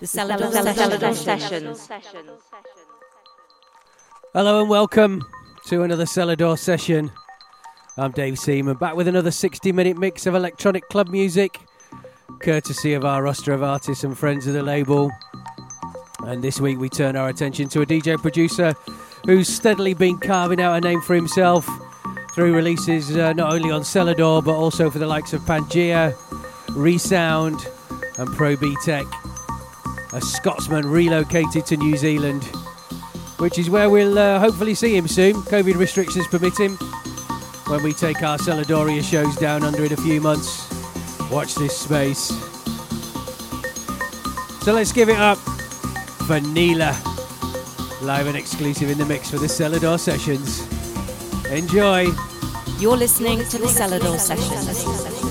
The Selador Sessions. Hello and welcome to another Selador session. I'm Dave Seaman, back with another 60 minute mix of electronic club music, courtesy of our roster of artists and friends of the label. And this week we turn our attention to a DJ producer who's steadily been carving out a name for himself through releases uh, not only on Selador but also for the likes of Pangea, Resound, and Pro B Tech. A Scotsman relocated to New Zealand, which is where we'll uh, hopefully see him soon, COVID restrictions permitting, when we take our Celadoria shows down under in a few months. Watch this space. So let's give it up for. Live and exclusive in the mix for the Selador sessions. Enjoy. You're listening to the Selador Sessions.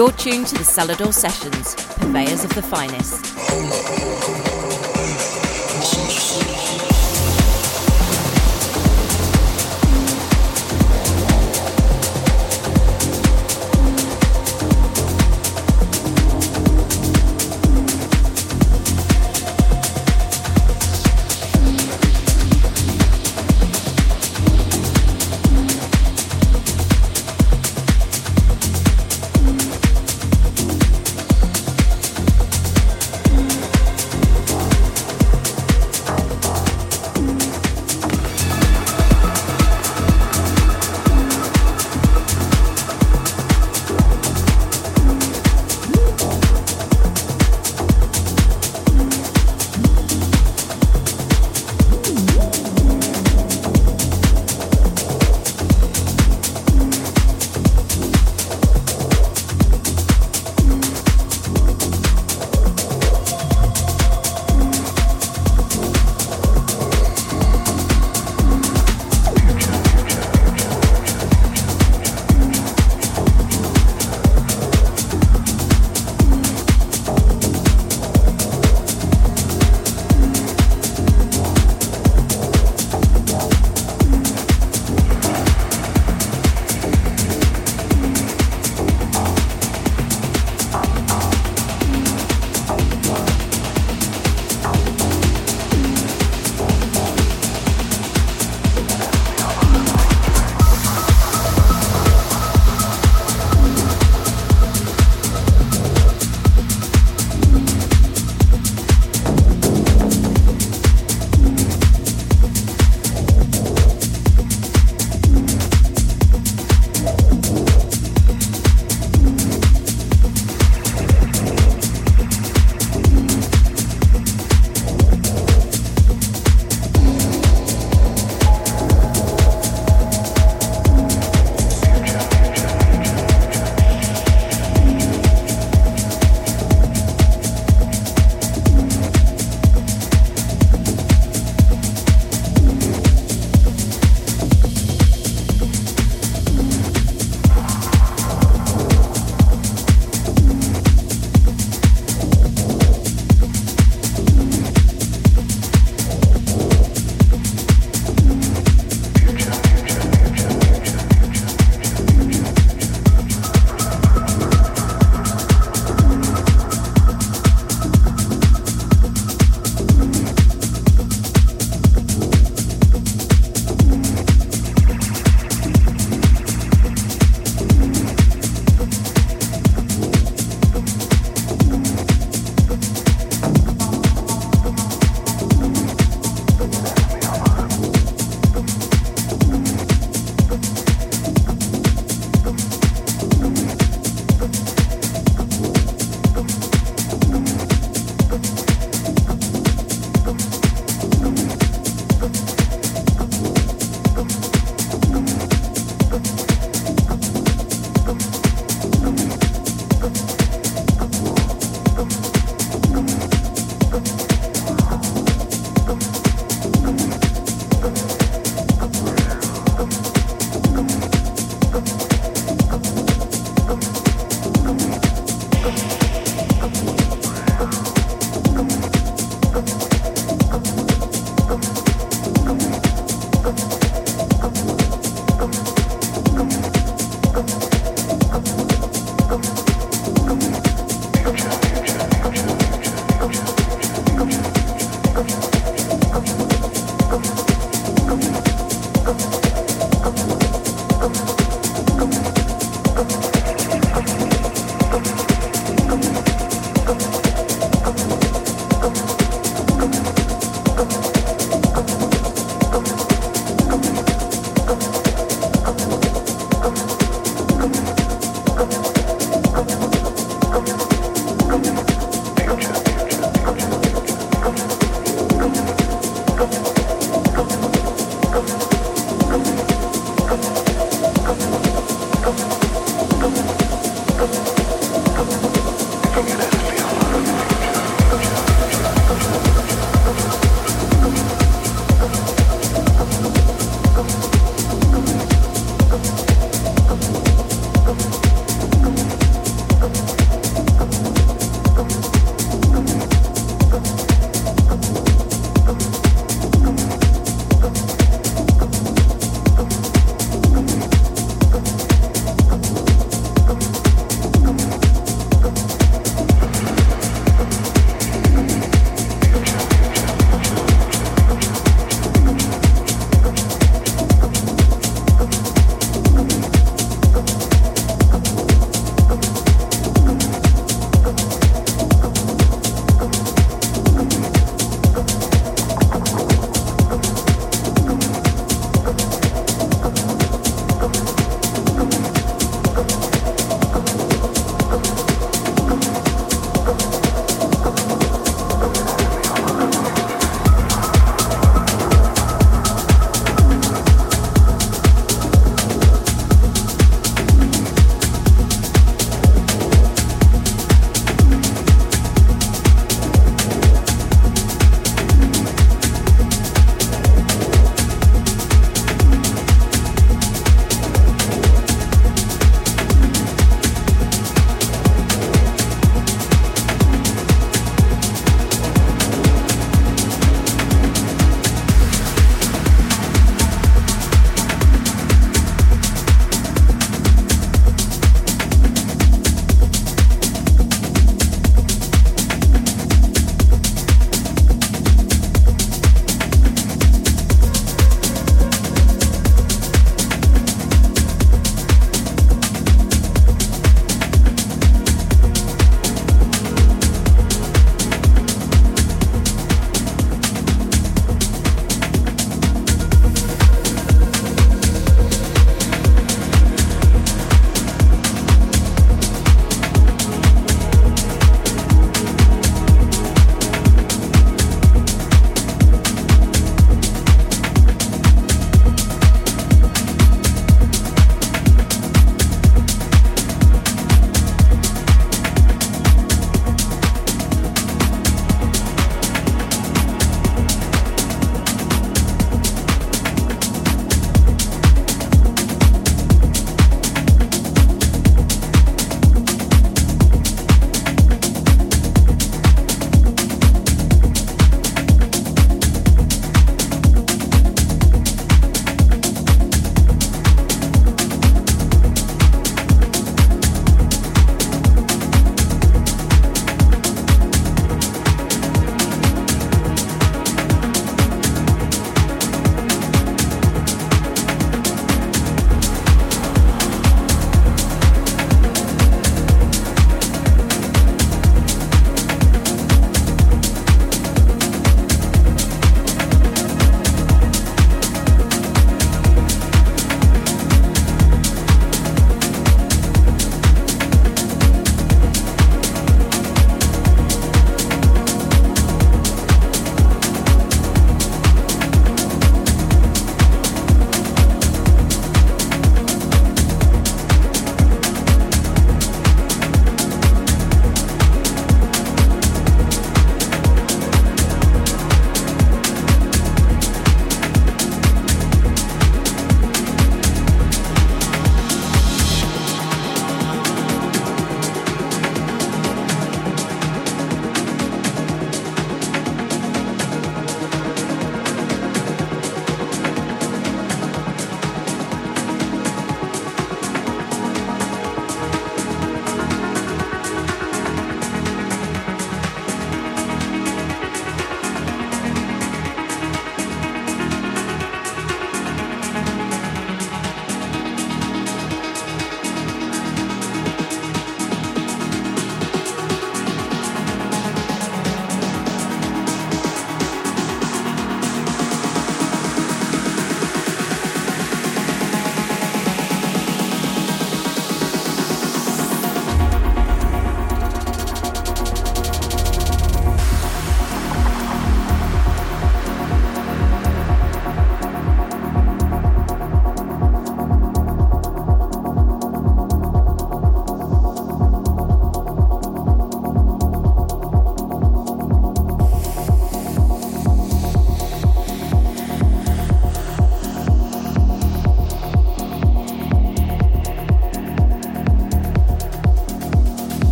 You're tuned to the Selador Sessions, purveyors of the finest.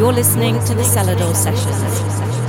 You're listening to the Selador Sessions.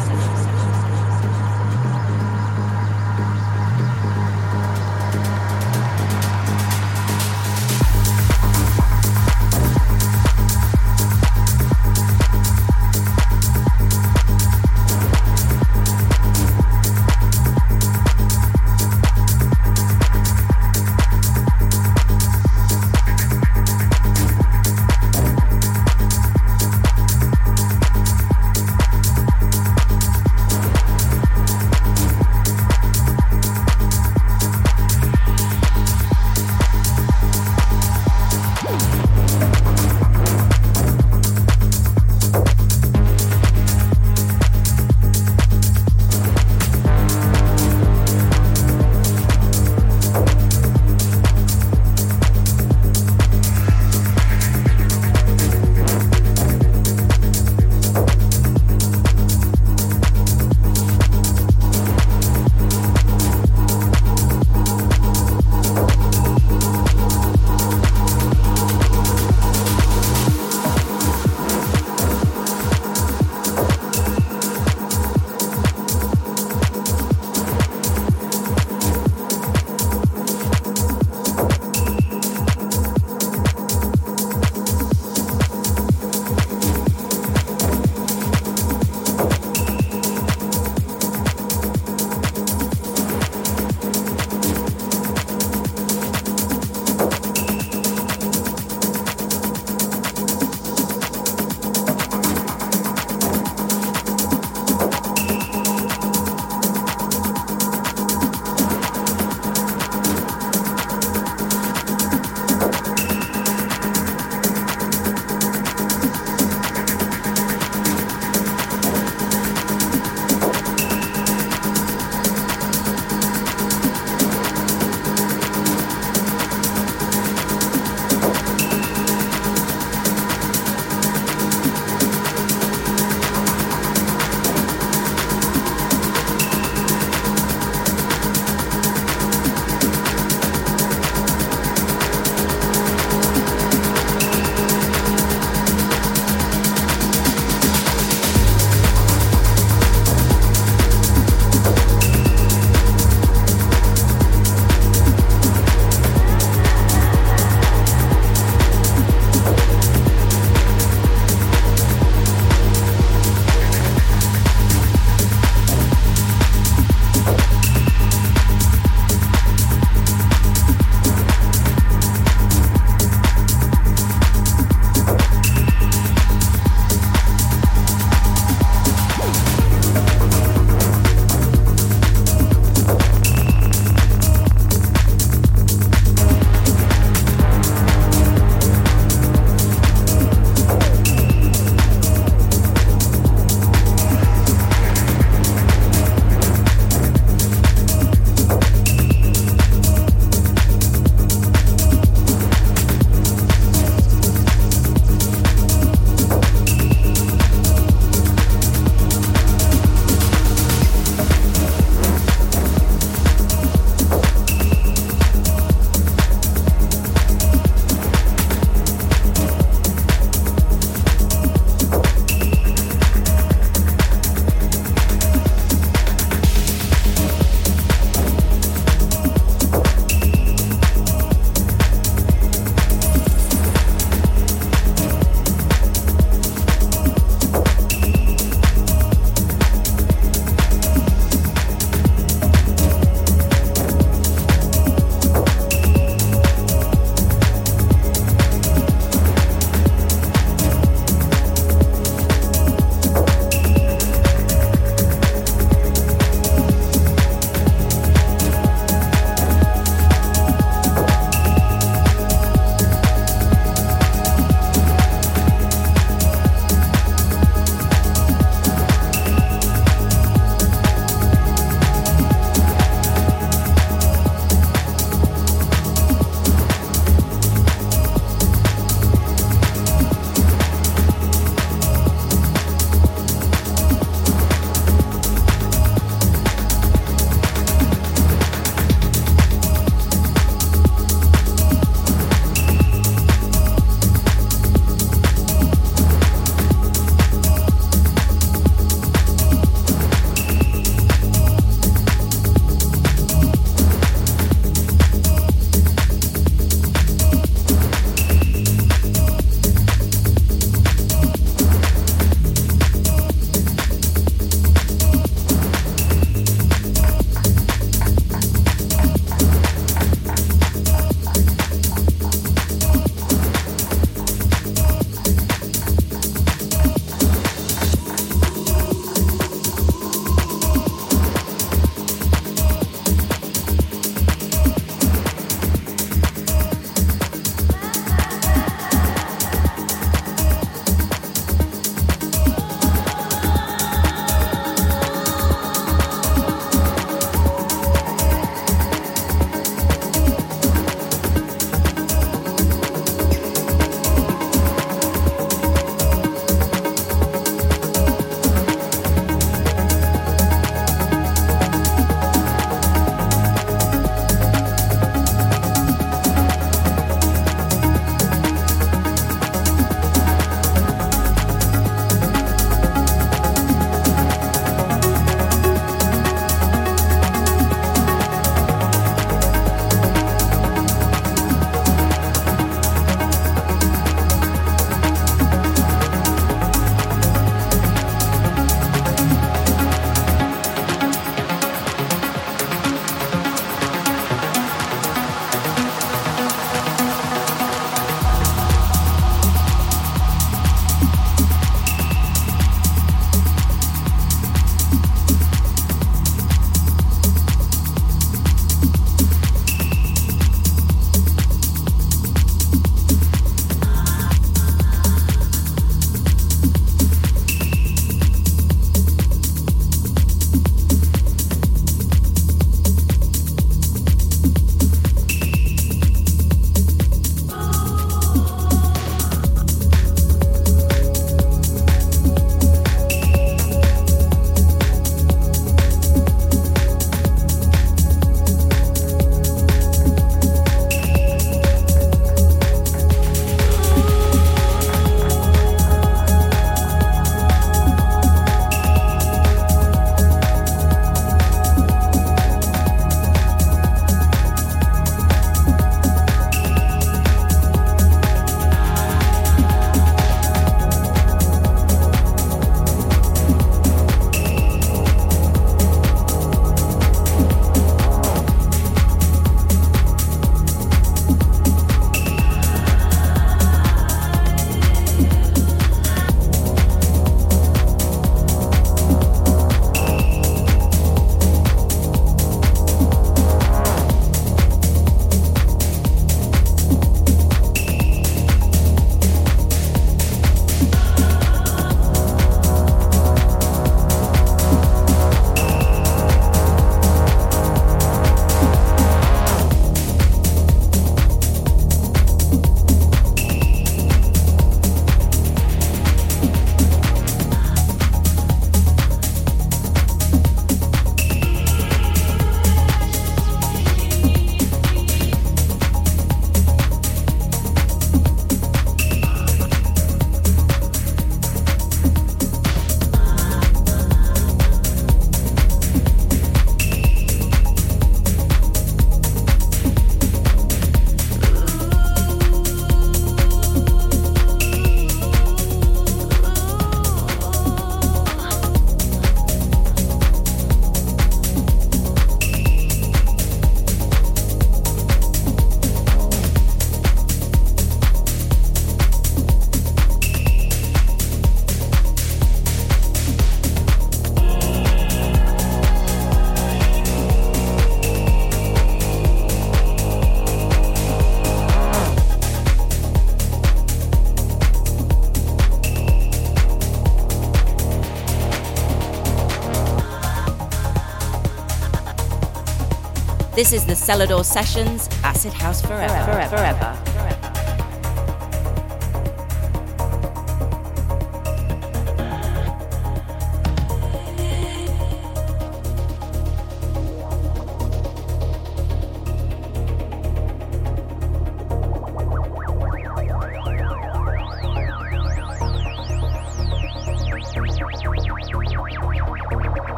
This is the Selador Sessions Acid House Forever. forever. forever.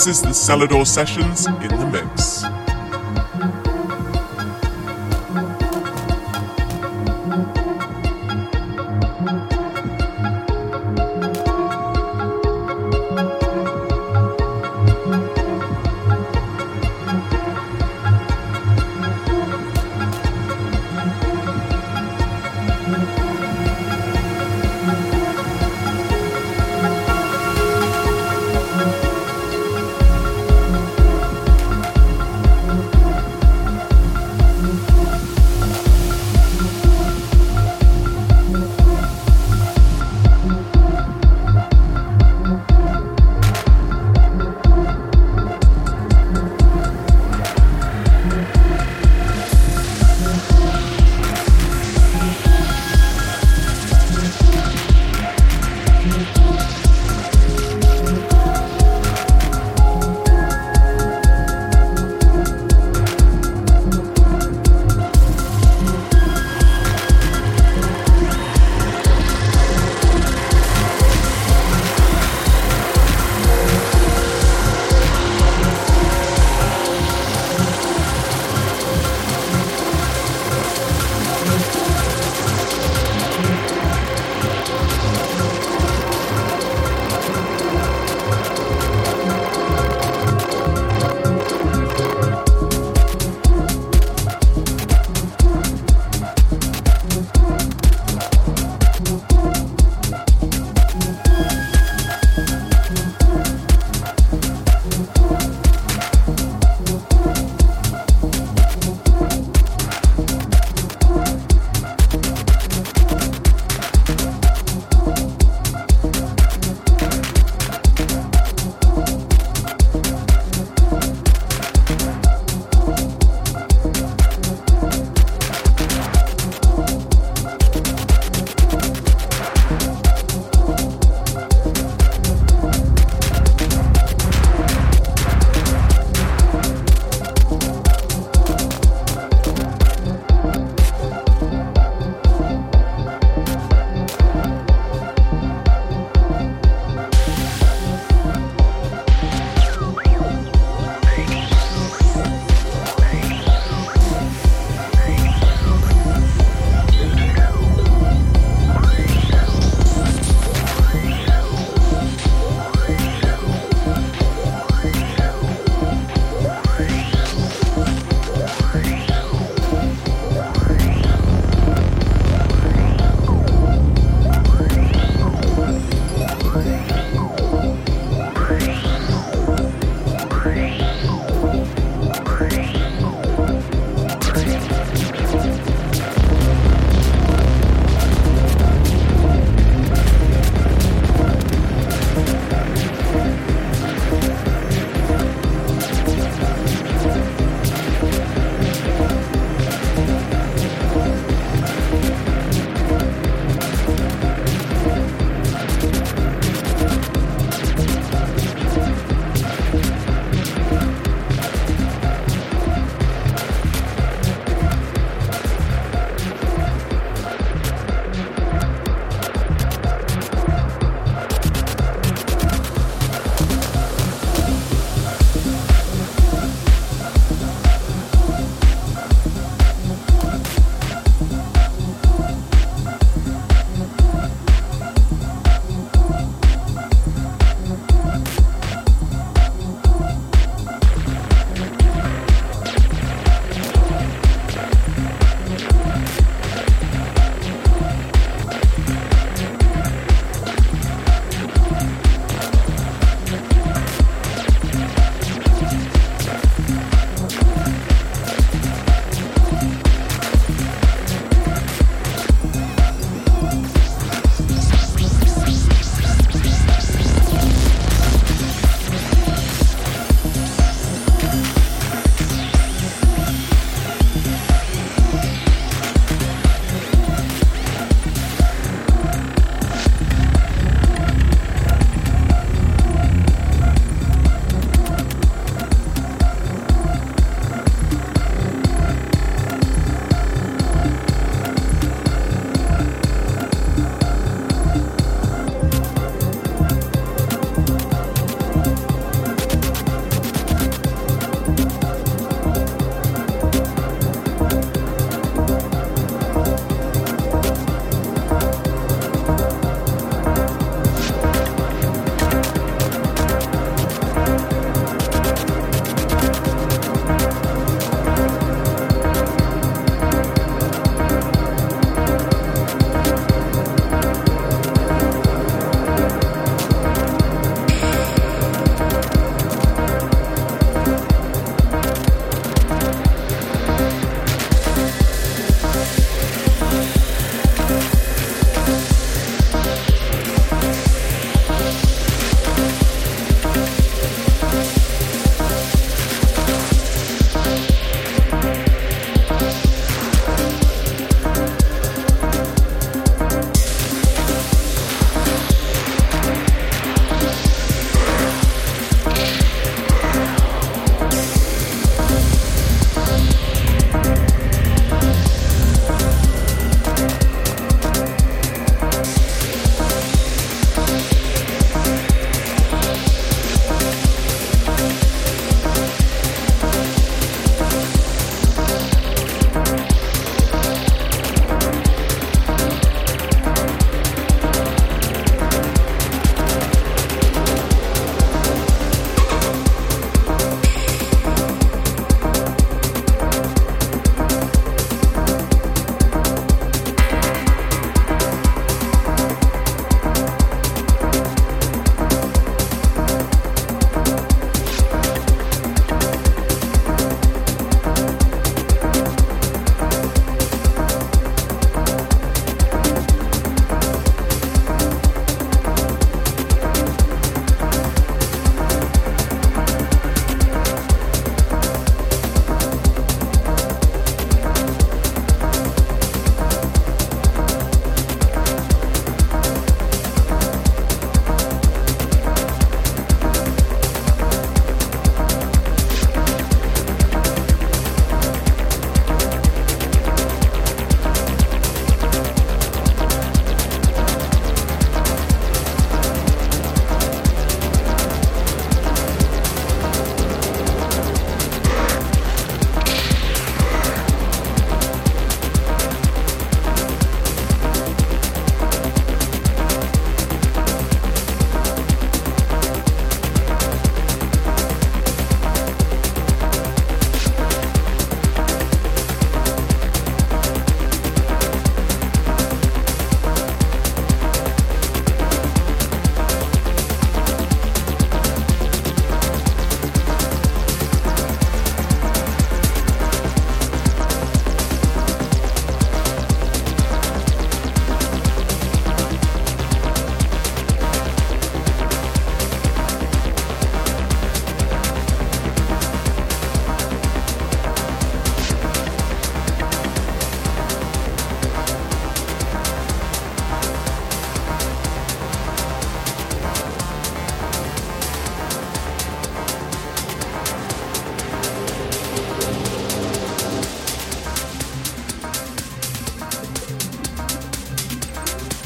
This is the Selador Sessions in the Mix.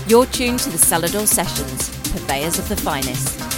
You're tuned to the Selador Sessions, purveyors of the finest.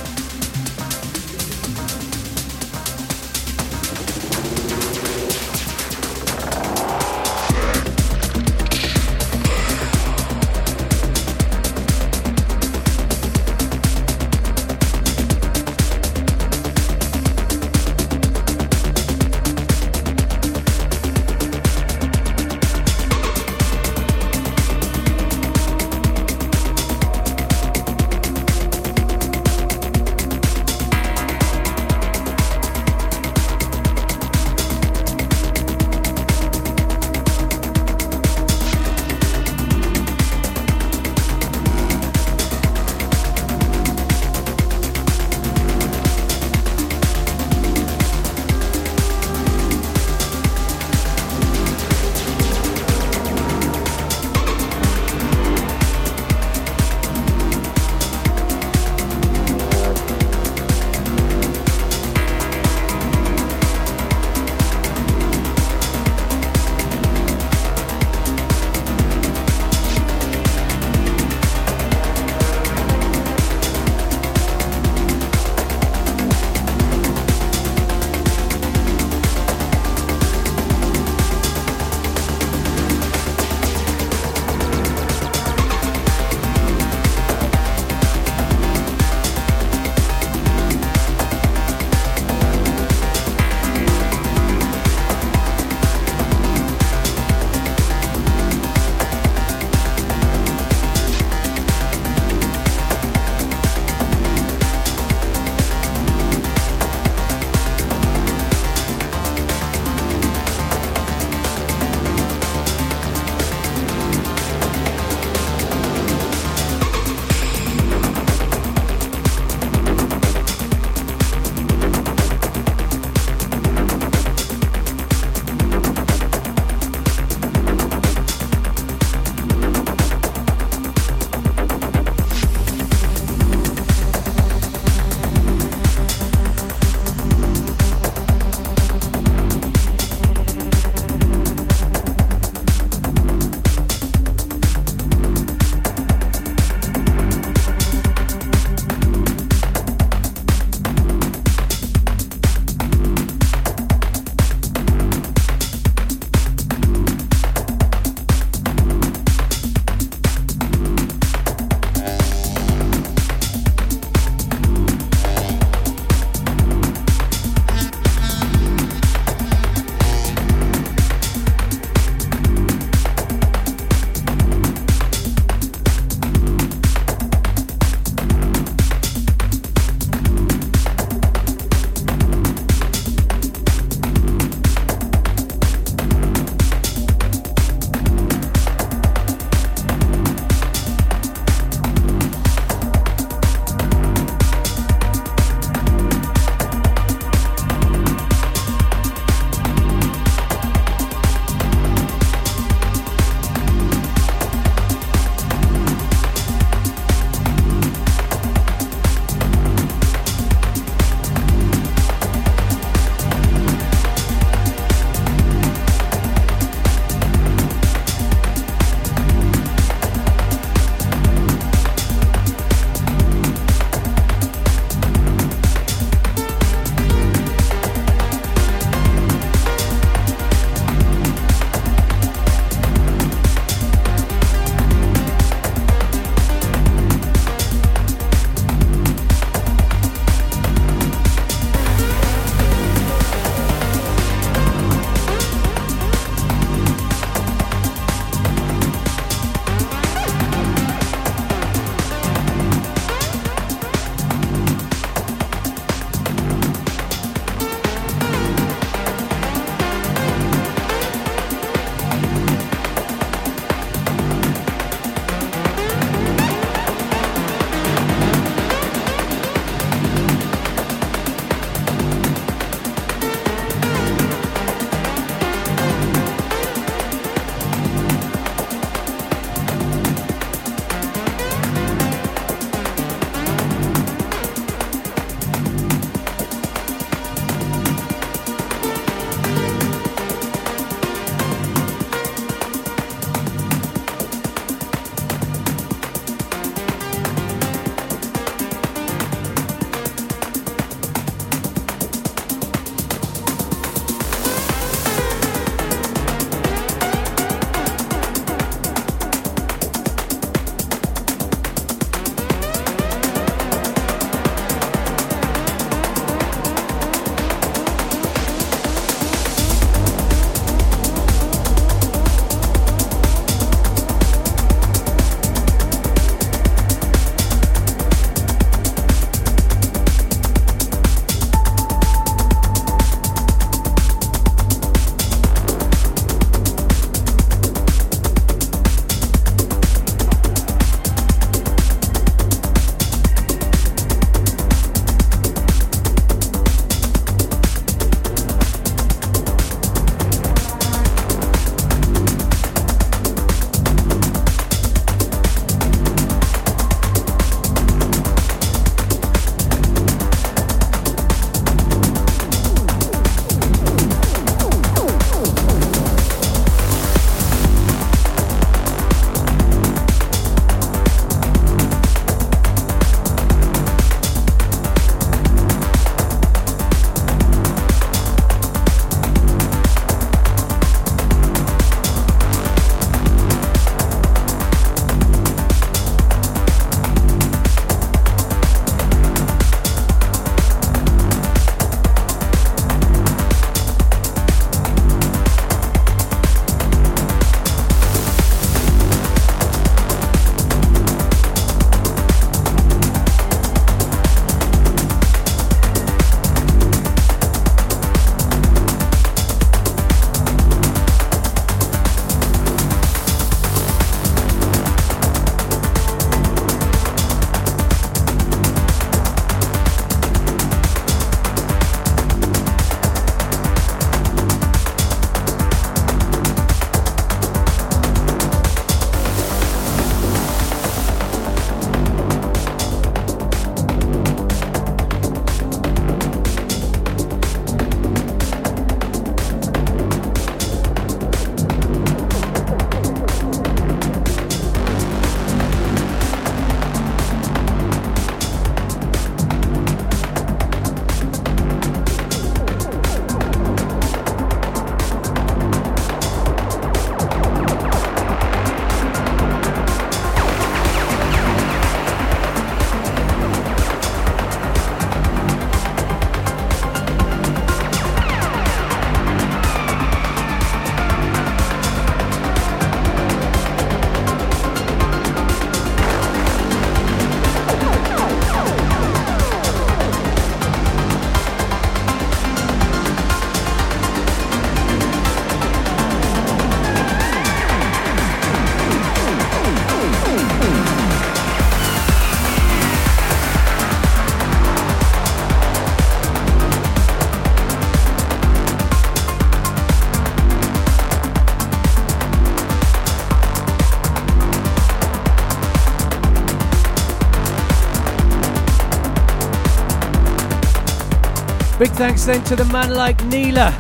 Thanks then to the man like Nila.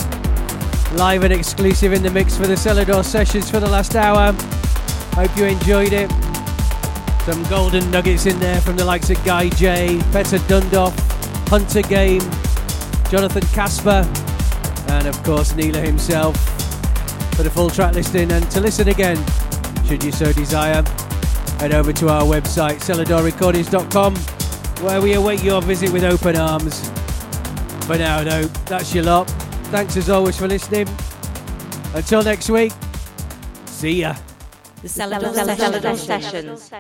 Live and exclusive in the mix for the Selador sessions for the last hour. Hope you enjoyed it. Some golden nuggets in there from the likes of Guy J, Petar Dundov, Hunter Game, Jonathan Kaspar, and of course Nila himself. For the full track listing and to listen again, should you so desire, head over to our website, seladorrecordings.com, where we await your visit with open arms. For now, though, that's your lot. Thanks as always for listening. Until next week, see ya. The Selador Sessions.